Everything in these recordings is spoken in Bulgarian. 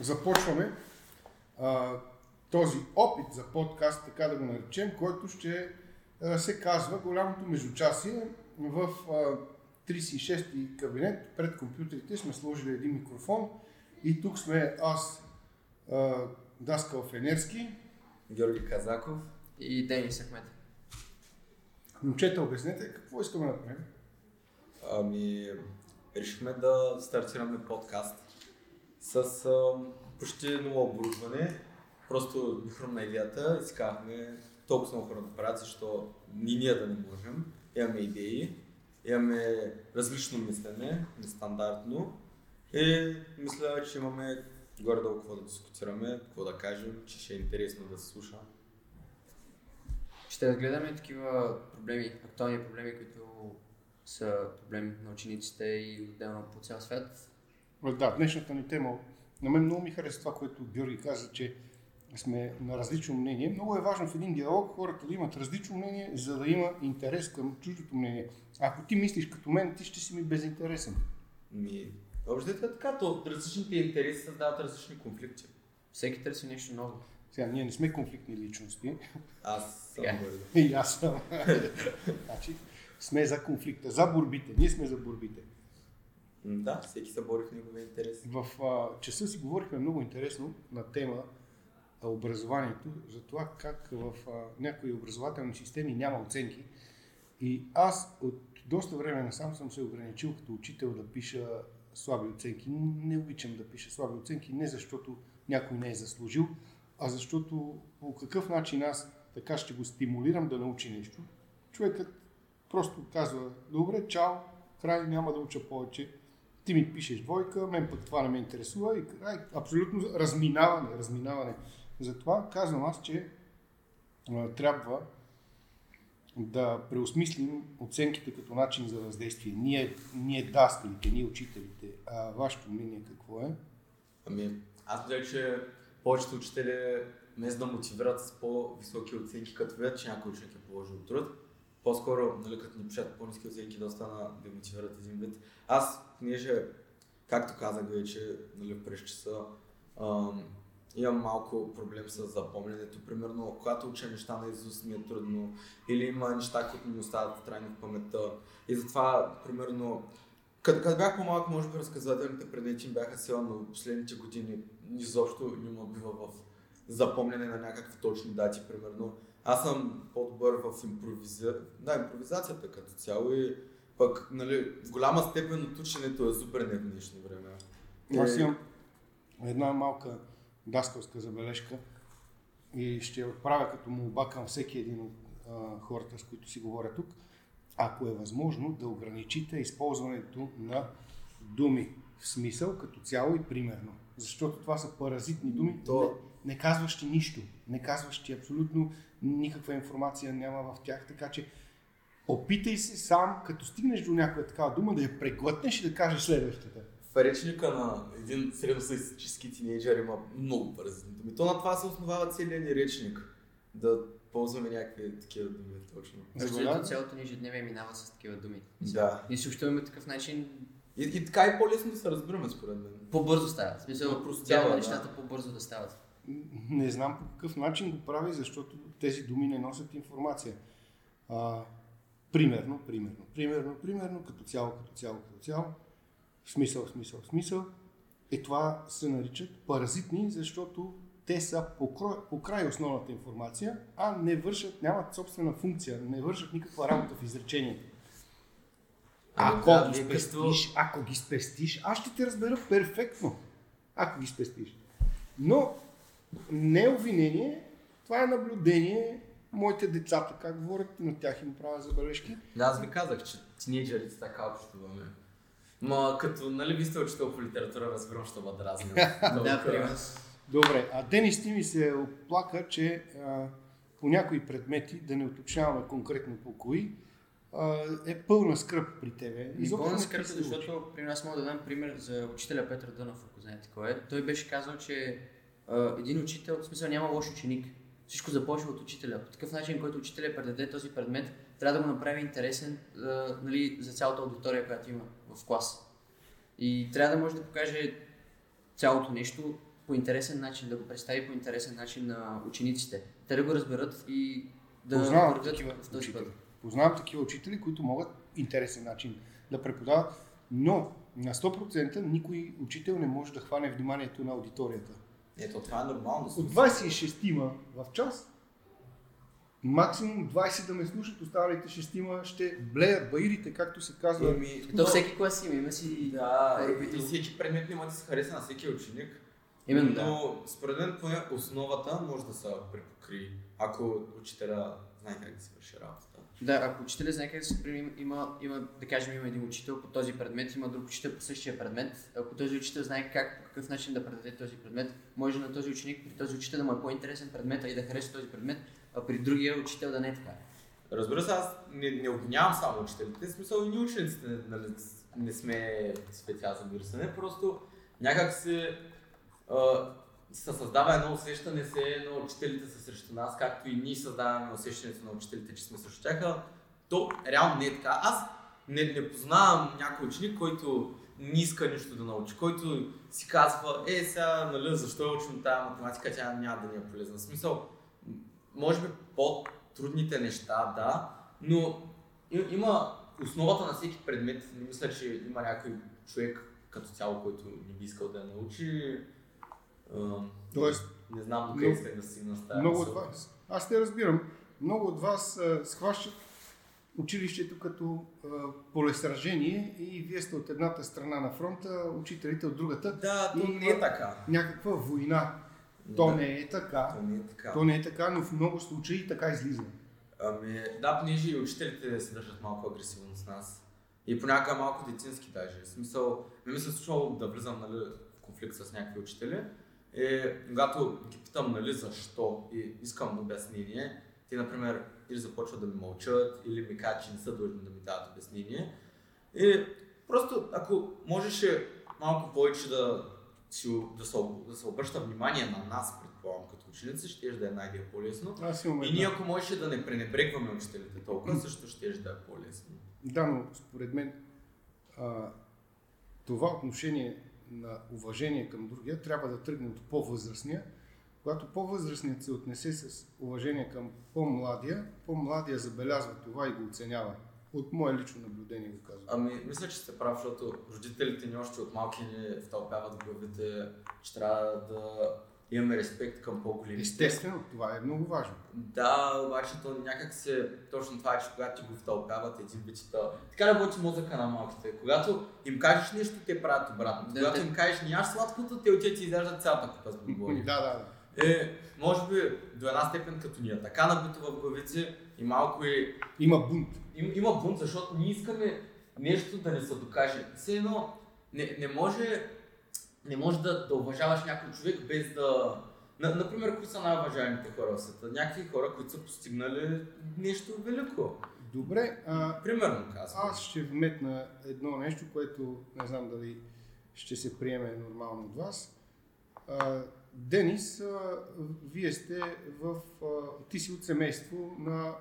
започваме а, този опит за подкаст, така да го наречем, който ще а, се казва голямото междучасие. В а, 36-ти кабинет пред компютрите сме сложили един микрофон и тук сме аз, а, Даскал Фенерски. Георги Казаков и Денис Ахмет. Момчета, обяснете какво искаме да правим. Ами, решихме да стартираме подкаст с а, почти ново оборудване. Просто ни хрумна идеята и си казахме толкова много хора да правят, защо ни ние да не можем. Имаме идеи, имаме различно мислене, нестандартно и мисля, че имаме горе-долу какво да дискутираме, какво да кажем, че ще е интересно да се слуша. Ще разгледаме такива проблеми, актуални проблеми, които са проблеми на учениците и отделно по цял свят. Да, днешната ни тема, на мен много ми хареса това, което Георги каза, че сме на различно мнение. Много е важно в един диалог хората да имат различно мнение, за да има интерес към чуждото мнение. Ако ти мислиш като мен, ти ще си ми безинтересен. Ми, общо е така, то различните интереси създават различни конфликти. Всеки търси нещо ново. Сега, ние не сме конфликтни личности. Аз съм yeah. И аз съм. значи, сме за конфликта, за борбите. Ние сме за борбите. Да, всеки се бори в неговия интерес. В а, часа си говорихме много интересно на тема образованието, за това как в а, някои образователни системи няма оценки. И аз от доста време насам съм се ограничил като учител да пиша слаби оценки. Не обичам да пиша слаби оценки, не защото някой не е заслужил, а защото по какъв начин аз така ще го стимулирам да научи нещо. Човекът просто казва, добре, чао, край, няма да уча повече. Ти ми пишеш двойка, мен пък това не ме интересува и край, абсолютно разминаване, разминаване. Затова казвам аз, че трябва да преосмислим оценките като начин за въздействие. Ние, ние даскалите, ние учителите. А вашето мнение какво е? Ами, аз мисля, че повечето учители вместо да мотивират с по-високи оценки, като видят, че някой ученик е положил труд, по-скоро, нали, като ни пишат по-низки оценки, да остана да мотивират един вид. Аз, понеже, както казах вече, нали, през часа, ам, имам малко проблем с запомнянето. Примерно, когато уча неща на Изус ми е трудно, или има неща, които ми остават трайно в паметта. И затова, примерно, като, като бях по-малък, може би разказателните предмети бяха сила, но последните години изобщо не ме бива в запомняне на някакви точни дати, примерно. Аз съм по-добър в импровиза... да, импровизацията като цяло и пък, нали, в голяма степен от ученето е супер не в днешно време. Аз Е, имам една малка даскалска забележка и ще я отправя като молба към всеки един от а, хората, с които си говоря тук. Ако е възможно, да ограничите използването на думи в смисъл като цяло и примерно. Защото това са паразитни думи, То- не, не казващи нищо, не казващи абсолютно никаква информация няма в тях, така че опитай се сам, като стигнеш до някаква такава дума, да я преглътнеш и да кажеш следващата. В речника на един средностатистически тинейджър има много паразитни думи. То на това се основава целият ни речник. Да ползваме някакви такива думи точно. Защото Забеляза? цялото ни ежедневие минава с такива думи. Да. И се общуваме такъв начин, И, и така и по-лесно да се разбираме, според мен. по-бързо стават. В смисъл, Опростява, тяга да. нещата по-бързо да стават. Не знам по какъв начин го прави, защото тези думи не носят информация. А, примерно, примерно, примерно, примерно, като цяло, като цяло, като цяло, смисъл, смисъл, смисъл. И това се наричат паразитни, защото те са по, край, основната информация, а не вършат, нямат собствена функция, не вършат никаква работа в изречението. Ами Ако да, ги спестиш, ако ги спестиш, аз ще те разбера перфектно. Ако ги спестиш. Но не е обвинение, това е наблюдение. Моите децата как говорят, на тях им правя забележки. Да, аз ви казах, че тинейджерите така общуваме. Ма като, нали ви сте учител по литература, разбирам, що ме дразни. Да, примерно. Добре, а Денис ти ми се оплака, че а, по някои предмети, да не уточняваме конкретно по кои, а, е пълна скръп при тебе. И Изобщо пълна скръп, защото при нас мога да дам пример за учителя Петър Дънов, ако знаете кой е. Той беше казал, че един учител, в смисъл няма лош ученик. Всичко започва от учителя. По такъв начин, който учителя предаде този предмет, трябва да го направи интересен а, нали, за цялата аудитория, която има в клас. И трябва да може да покаже цялото нещо по интересен начин, да го представи по интересен начин на учениците. Те да го разберат и да Познавам такива в този учители. път. Познавам такива учители, които могат интересен начин да преподават, но на 100% никой учител не може да хване вниманието на аудиторията. Ето, това е нормално. От 26-ма в час, максимум 20 да ме слушат, останалите 6 ще блеят баирите, както се казва. Еми, то всеки клас има, има си Да, и, и всеки предмет не може да се хареса на всеки ученик. Именно, да. Но според мен поне основата може да се препокри, ако учителя знае как да си върши работата. Да, ако учителя знае как да има, има, да кажем, има един учител по този предмет, има друг учител по същия предмет. Ако този учител знае как, по какъв начин да предаде този предмет, може на този ученик, при този учител да му е по-интересен предмет, и да хареса този предмет, а при другия учител да не е така. Разбира се, аз не, не обвинявам само учителите, в смисъл и ние учениците нали, не сме светя за мирисане, просто някак се, се създава едно усещане, се едно учителите са срещу нас, както и ние създаваме усещането на учителите, че сме срещу тях. То реално не е така. Аз не, не познавам някой ученик, който не иска нищо да научи, който си казва, е сега, нали, защо я учим тази математика, тя няма да ни е полезна. В смисъл, може би по-трудните неща, да, но има основата на всеки предмет. Не мисля, че има някой човек като цяло, който не би искал да я научи. Тоест, не знам до много- къде сте да си стая. много от вас, аз те разбирам, много от вас а, схващат училището като а, полесражение и вие сте от едната страна на фронта, учителите от другата. Да, то не е така. Някаква война. То Да, не е така. То не е така. То не е така, но в много случаи така излиза. Ами, да, понеже и учителите се държат малко агресивно с нас. И понякога малко детински даже. В смисъл, не ми се случвало да влизам нали, в конфликт с някакви учители. И когато ги питам нали, защо и искам обяснение, те, например, или започват да ми мълчат, или ми казват, че не са длъжни да ми дадат обяснение. И просто, ако можеше малко повече да, си, да, се, да се обръща внимание на нас, предполагам, като ученици, ще да е най-де по-лесно. Аз имам И ние ако можеше да не пренебрегваме учителите толкова, също ще да е по-лесно. Да, но според мен а, това отношение на уважение към другия трябва да тръгне от по-възрастния. Когато по-възрастният се отнесе с уважение към по-младия, по-младия забелязва това и го оценява. От мое лично наблюдение го казвам. Ами, мисля, че сте прав, защото родителите ни още от малки ни втълпяват в главите, че трябва да имаме респект към по-големите. Естествено, това е много важно. Да, обаче то някак се, точно това е, че когато ти го втълпяват един вид, така работи мозъка на малките. Когато им кажеш нещо, те правят обратно. Да, когато да. им кажеш не яш сладкото, те отиват и изяждат цялата купа с Да, бомбони. да, да. Е, може би до една степен като ни е така набито в главите и малко и Има бунт. им, има бунт, защото ние искаме нещо да ни се докаже. Все едно не, не може, не може да, да уважаваш някой човек без да... На, например, кои са най-уважаемите хора в света? Някакви хора, които са постигнали нещо велико. Добре, а, Примерно казвам. аз ще вметна едно нещо, което не знам дали ще се приеме нормално от вас. А, Денис, а, вие сте в... А, ти си от семейство на а,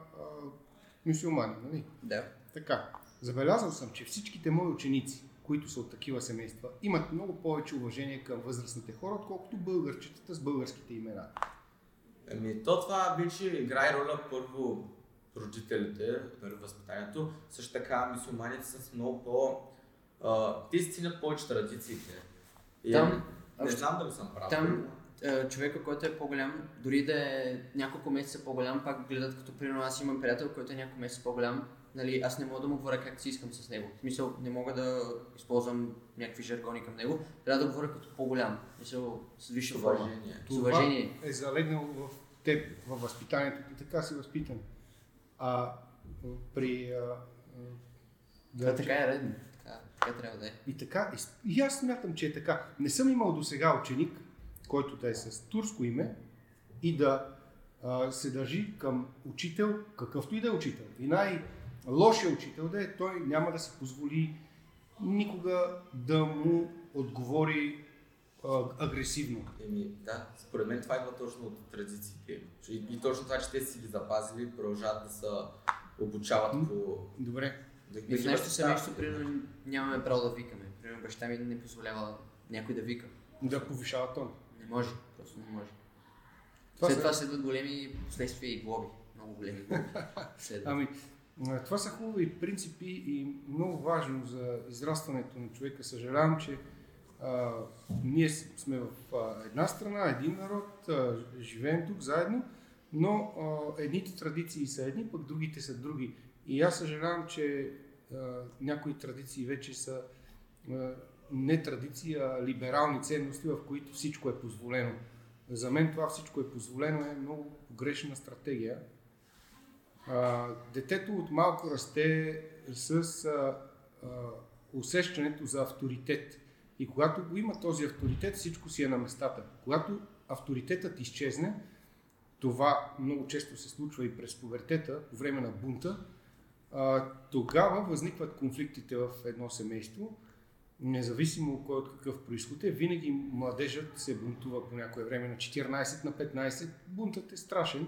мюсюлмани, нали? Да. Така. Забелязал съм, че всичките мои ученици, които са от такива семейства, имат много повече уважение към възрастните хора, отколкото българчетата с българските имена. Ами, то това вече играе роля първо родителите, нали, възпитанието. Също така, мисюлманите са с много по... А, те ценят повече традициите. И, Там, не знам дали съм прав. там е, човека, който е по-голям, дори да е няколко месеца по-голям, пак гледат като примерно аз имам приятел, който е няколко месеца по-голям, нали, аз не мога да му говоря как си искам с него. В смисъл, не мога да използвам някакви жаргони към него, трябва да говоря като по-голям. В смисъл, с форма. уважение. С уважение. Е залегнало в теб, във възпитанието и така си възпитан. А при... А, а, Това така е редно. Така, така трябва да е. И така, и, и аз смятам, че е така. Не съм имал до сега ученик, който да е с турско име и да а, се държи към учител, какъвто и да е учител. И най-лошия учител да е, той няма да си позволи никога да му отговори а, агресивно. Еми, да, според мен това идва точно от традициите. И, и точно това, че те си ги запазили, продължават да се обучават по... Добре. Да, И в нашето семейство, примерно, нямаме право да викаме. Примерно, баща ми не позволява някой да вика. Да повишава тон. Не. може, просто не може. Това След това следват големи последствия и глоби. Много големи глоби. Следват. Ами, това са хубави принципи и много важно за израстването на човека. Съжалявам, че а, ние сме в а, една страна, един народ, а, живеем тук заедно, но а, едните традиции са едни, пък другите са други. И аз съжалявам, че а, някои традиции вече са а, не традиции, а либерални ценности, в които всичко е позволено. За мен това всичко е позволено е много грешна стратегия. Детето от малко расте с а, а, усещането за авторитет. И когато го има този авторитет, всичко си е на местата. Когато авторитетът изчезне, това много често се случва и през пубертета, по време на бунта, а, тогава възникват конфликтите в едно семейство, независимо кой от какъв происход е, винаги младежът се бунтува по някое време на 14, на 15. Бунтът е страшен,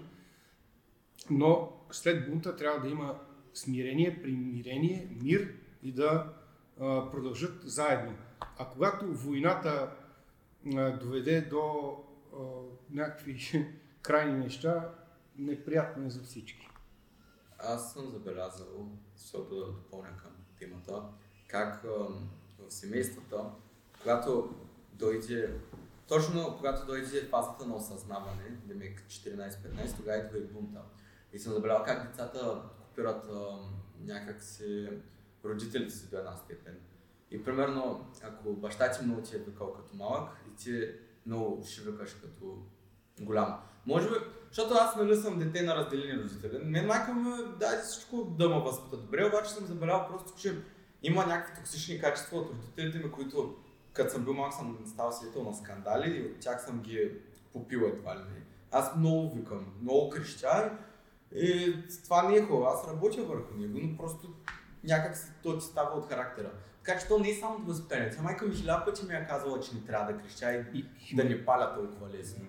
но след бунта трябва да има смирение, примирение, мир и да а, продължат заедно. А когато войната а, доведе до а, някакви крайни неща, неприятно е за всички. Аз съм забелязал, защото да допълня към темата, как в семействата, когато дойде, точно когато дойде фазата на осъзнаване, демек 14-15, тогава идва и бунта. И съм забелязал как децата копират ам, някакси родителите си до една степен. И примерно, ако баща ти много ти е викал като малък и ти много ще викаш като голям. Може би, защото аз нали съм дете на разделени родители. Мен майка ми даде всичко да ме възпита добре, обаче съм забелязал просто, че има някакви токсични качества от родителите ми, които като съм бил малък съм ставал свидетел на скандали и от тях съм ги попил едва ли. Аз много викам, много крещя и това не е хубаво. Аз работя върху него, но просто някак си то ти става от характера. Така че то не е само от възпитание. Тя майка ми хиляда пъти ми е казала, че не трябва да крещя и И, да не паля толкова лесно.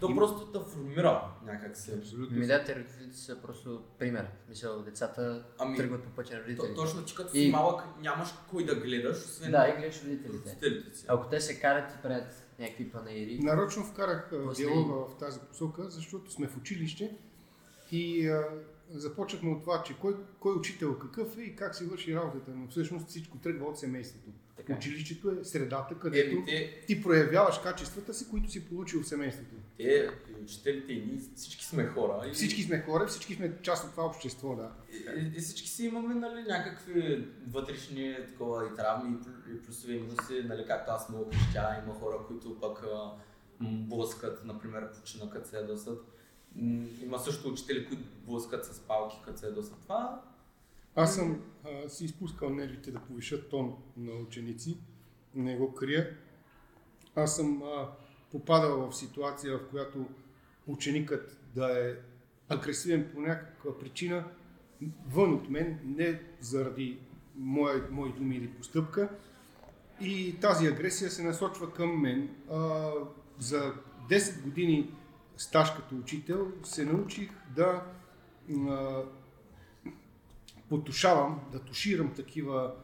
То Им- просто те формира някак си. Абсолютно. Ми да, те родителите са просто пример. Смисъл, децата Ами, тръгват по пътя на То, родителите. точно ти като И- си малък нямаш кой да гледаш, освен Да, и гледаш родителите. родителите си. Ако те се карат и правят някакви панаири, Нарочно вкарах После- диалога в тази посока, защото сме в училище и а, започнахме от това, че кой, кой учител какъв е и как си върши работата, но всъщност всичко тръгва от семейството. Така е. Училището е средата, където Еми, те, ти проявяваш качествата си, които си получил в семейството. те, и учителите и ние всички сме хора. И, Всички сме хора, всички сме част от това общество, да. и, и, и всички си имаме нали, някакви вътрешни такова, и травми, и, и плюсове и минуси, нали, както аз много крещя, има хора, които пък блъскат, например, почина, като се ядосат. Има също учители, които блъскат с палки, като се ядосат. Това Аз съм а, си изпускал нервите да повишат тон на ученици, не го крия. Аз съм а, попадал в ситуация, в която ученикът да е агресивен по някаква причина, вън от мен, не заради мои, мои думи или постъпка. И тази агресия се насочва към мен. А, за 10 години стаж като учител се научих да а, потушавам, да туширам такива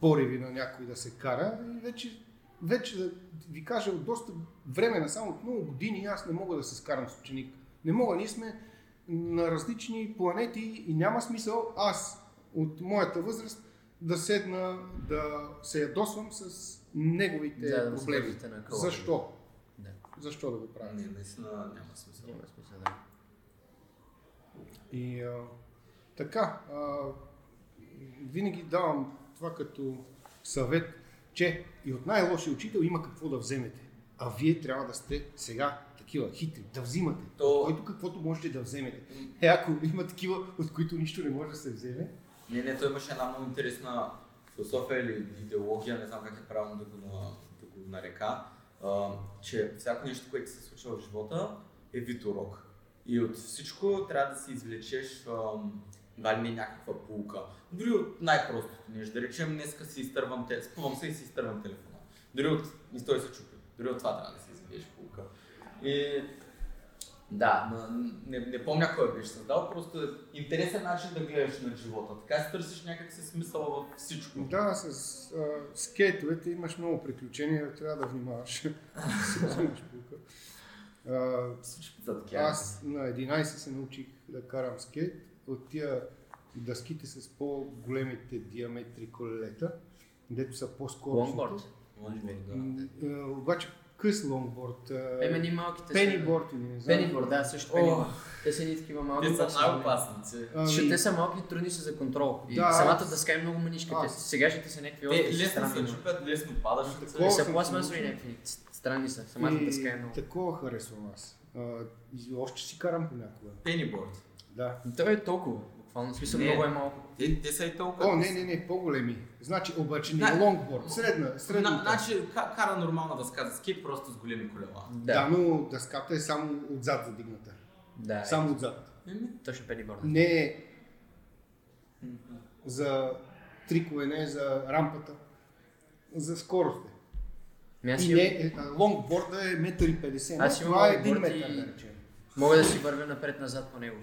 пориви на някой да се кара и вече, вече да ви кажа от доста време, на само от много години аз не мога да се скарам с ученик. Не мога, ние сме на различни планети и няма смисъл аз от моята възраст да седна да се ядосвам с неговите да, да проблеми. къла. Защо? Защо да го правя? не, наистина няма смисъл. няма смисъл, да. И а, така, а, винаги давам това като съвет, че и от най-лошия учител има какво да вземете. А вие трябва да сте сега такива хитри, да взимате. То- който каквото можете да вземете. Е, ако има такива, от които нищо не може да се вземе, Не, не, той имаше една много интересна философия или идеология, не знам как е правилно да го, да го нарека, че всяко нещо, което се случва в живота е вид урок. И от всичко трябва да си извлечеш ам, дали не някаква полука. Дори от най-простото нещо, да речем днеска си изтървам, те, спъвам се и си изтървам телефона. Дори от, и той се чупи. Дори от това трябва да си извлечеш полука. И Да. На, не, не помня кой беше създал, просто е интересен начин да гледаш на живота. Така си търсиш някакси смисъл във всичко. Да, с а, скейтовете имаш много приключения, трябва да внимаваш. А. Аз на 11 се научих да карам скейт от тия дъските с по-големите диаметри колелета, дето са. Лонгборд. М, а, Обаче къс лонгборд, а, Еме ни малките пениборд или не знам. Пениборд, да, също пениборд. Те са ни такива малки. Те са пак най-опасните. Ами, Защото те са малки и трудни са за контрол. И Да, самата дъска е много маничка. Те аз- сегашните са някакви Те остри, лесно се чупят, лесно падаш. Такова Те са пластмасови някакви. Странни са. Самата дъска е много. такова харесвам аз. А, и още си карам понякога. Пениборд. Да. Той е толкова. Буквално. В смисъл Не. много е малко. Те, те са и толкова. О, не, не, не, по-големи. Значи, обаче не Да. лонгборд, средна, средна. На, значи, ка- кара нормална дъска за скейт, просто с големи колела. да. Да. но дъската е само отзад задигната. Да. е. Само отзад. Еми, Точно пениборд. Не е за трикове, не е за рампата, за скорост е. Ми аз И не, е, лонгборда е 1,50 м, това е 1 лонгборд метър, да речем. Мога да си вървя напред-назад по него.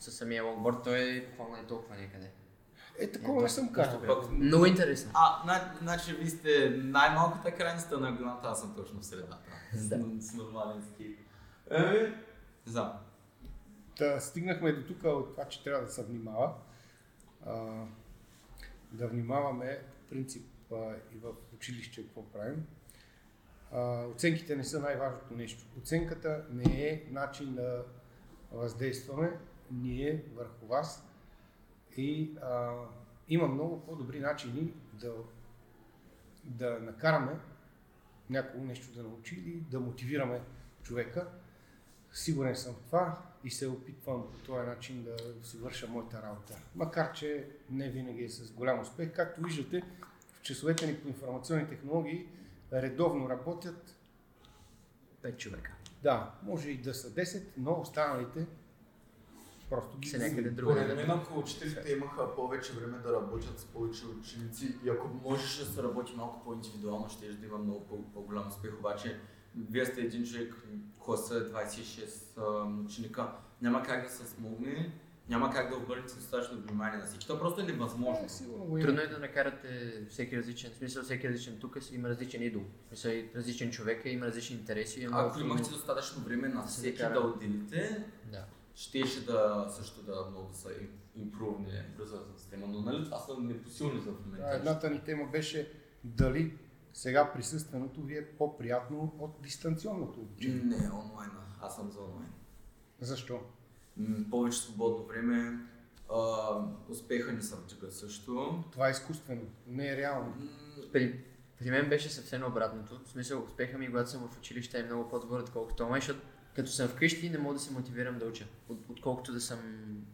Със самия лонгборд. Той е буквално е толкова някъде. Е, такова не съм казал. Много интересно. А, на- значи вие сте най-малката краница на главата, аз съм точно в средата. Да. С, с нормален скейт. Еми, за. Та, стигнахме до тук от това, че трябва да се внимава. А, да внимаваме по принцип а, и в училище какво правим. Оценките не са най-важното нещо. Оценката не е начин да въздействаме ние върху вас и а, има много по-добри начини да, да накараме някого нещо да научи или да мотивираме човека. Сигурен съм в това и се опитвам по този начин да си върша моята работа. Макар, че не винаги е с голям успех. Както виждате, в часовете ни по информационни технологии редовно работят, Пет човека. да, може и да са 10, но останалите просто ги Са някъде губим. другаде. Според мен, ако учителите имаха повече време да работят с повече ученици и ако можеше да се работи малко по-индивидуално, ще да има много по- по-голям успех. Обаче, вие сте един човек, класа е 26 а, ученика, няма как да се смогне, няма как да обърнете достатъчно внимание на всички. То просто е невъзможно. Е, сигурно има. Трудно е да накарате всеки различен, в смисъл всеки различен тук си има различен идол. В смисъл и различен човек е, има различни интереси. Много Ако имахте достатъчно време на Да се всеки накара. да отделите, Да. щеше да също да много да се импрувне образователната система. Но нали това са непосилни за момента. Едната ни тема беше дали сега присъственото ви е по-приятно от дистанционното обучение. Не, онлайн. Аз съм за онлайн. Защо? Повече свободно време, а, успеха ни се вдига също. Това е изкуствено, не е реално. При, при мен беше съвсем обратното. В смисъл, успеха ми, когато съм в училище е много по-добър, отколкото онлайн, защото като съм вкъщи не мога да се мотивирам да уча, от, отколкото да съм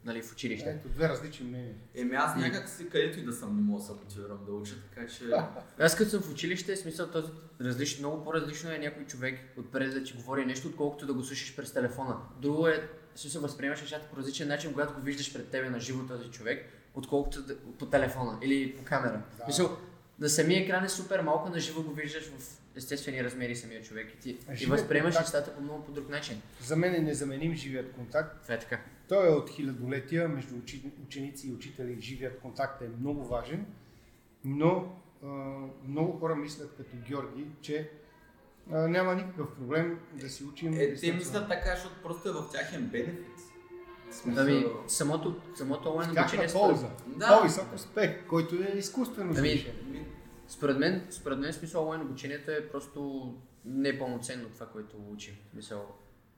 нали, в училище. Ето, две различни мнения. Еми аз някак си където и да съм не мога да се мотивирам да уча, така че... Аз като съм в училище, смисъл този различно, много по-различно е някой човек отпред да ти говори нещо, отколкото да го слушаш през телефона. Друго е, смисъл възприемаш нещата по различен начин, когато го виждаш пред тебе на живо този човек, отколкото да, по телефона или по камера. Да. В смисъл, на самия екран е супер малко, на живо го виждаш в естествени размери самия човек и ти и Живият възприемаш контакт. нещата по много по друг начин. За мен е незаменим живият контакт. Това е така. Той е от хилядолетия, между ученици и учители живият контакт е много важен, но много хора мислят като Георги, че а, няма никакъв проблем да си учим. Е, те мислят така, защото просто е в тяхен бенефит. Смисъл- Ами, самото, самото онлайн тяхна обучение според, полза. Да. По-висок успех, който е изкуствено Ами, според мен, според мен смисъл онлайн обучението е просто непълноценно това, което учим. Мисъл,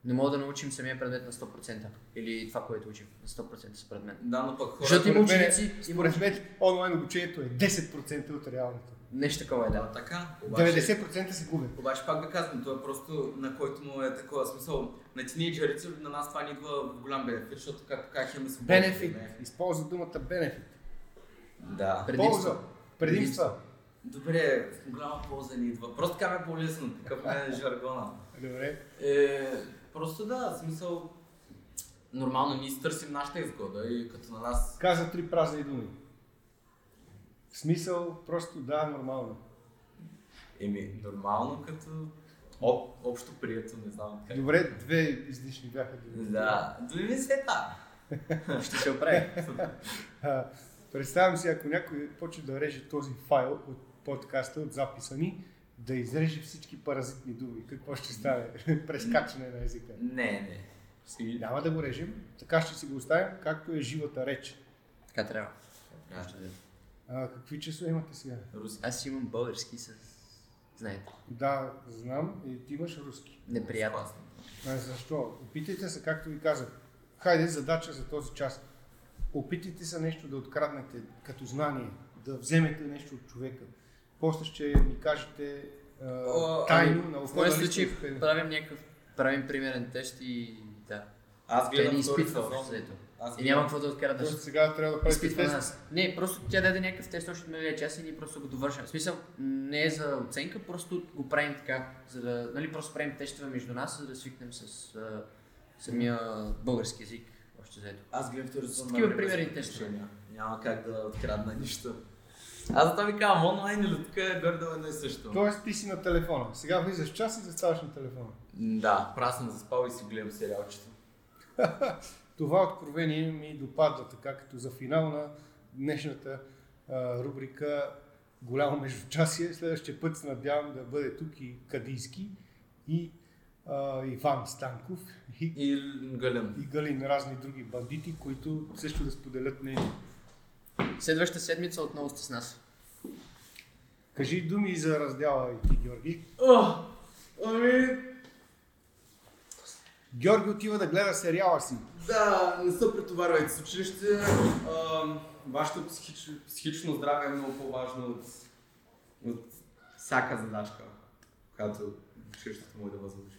не мога да научим самия предмет на 100% или това, което учим на 100% според мен. Да, но пък хора... Защото има ученици, Според мен онлайн обучението е 10% от реалното. Нещо такова е, Да, да. така. Обаче, 90% се губят. обаче пак ви казвам, това е просто на който му е такова смисъл. На тинейджерите на нас това ни идва в голям бенефит, защото както казах имаме свободно Бенефит. Използва думата бенефит. Да. Предимство. Полза. Предимства. Добре, в голяма полза ни идва. Просто така ме е по-лесно, такъв е жаргона. Добре. Е, просто да, смисъл, нормално ние си търсим нашата изгода и като на нас Каза три празни думи. В смисъл, просто да, нормално. Еми, нормално като... Об, общо прието, не знам как. Добре, две излишни бяха. Да, дори ми света. Ще се оправи. Представям си, ако някой почне да реже този файл от подкаста, от записа ни, да изреже всички паразитни думи. Какво ще стане? Прескачане на езика. Не, не. Си... Няма да го режем, така ще си го оставим, както е живата реч. Така трябва. А, какви часове имате сега? Руски. Аз имам български с... Знаете, Да, знам, и ти имаш руски. неприятно. А, защо? Опитайте се, както ви казах. Хайде, задача за този час. Опитайте се нещо да откраднете като знание, да вземете нещо от човека. После ще ми кажете а, О, тайно ами, на В случай правим някакъв, правим примерен тест и да. Аз гледам втори изпитва сезон. Аз И гледам- няма какво да откара да сега трябва да правите тест. нас. Не, просто тя даде някакъв тест още миналия час и ние просто го довършваме. В смисъл, не е за оценка, просто го правим така, за да, нали, просто правим тестове между нас, за да свикнем с а, самия български язик, още заето. Аз гледам втори сезон. Такива примерни тестове. Няма как да открадна нищо. Аз затова ви казвам, онлайн или тук е горе едно и също. Тоест ти си на телефона. Сега влизаш час и заставаш на телефона. Да, пра съм заспал и си гледам сериалчето. Това откровение ми допада така като за финал на днешната а, рубрика Голямо междучасие. Следващия път се надявам да бъде тук и Кадийски и а, Иван Станков и, И Гален. и Галин разни други бандити, които също да споделят мнение. Следващата седмица отново сте с нас. Кажи думи за раздяла и ти, Георги. О, ами, Георги отива да гледа сериала си. да, не се претоварвайте с училище. Вашето психич, психично здраве е много по-важно от, от всяка задачка, която училището може да възложи.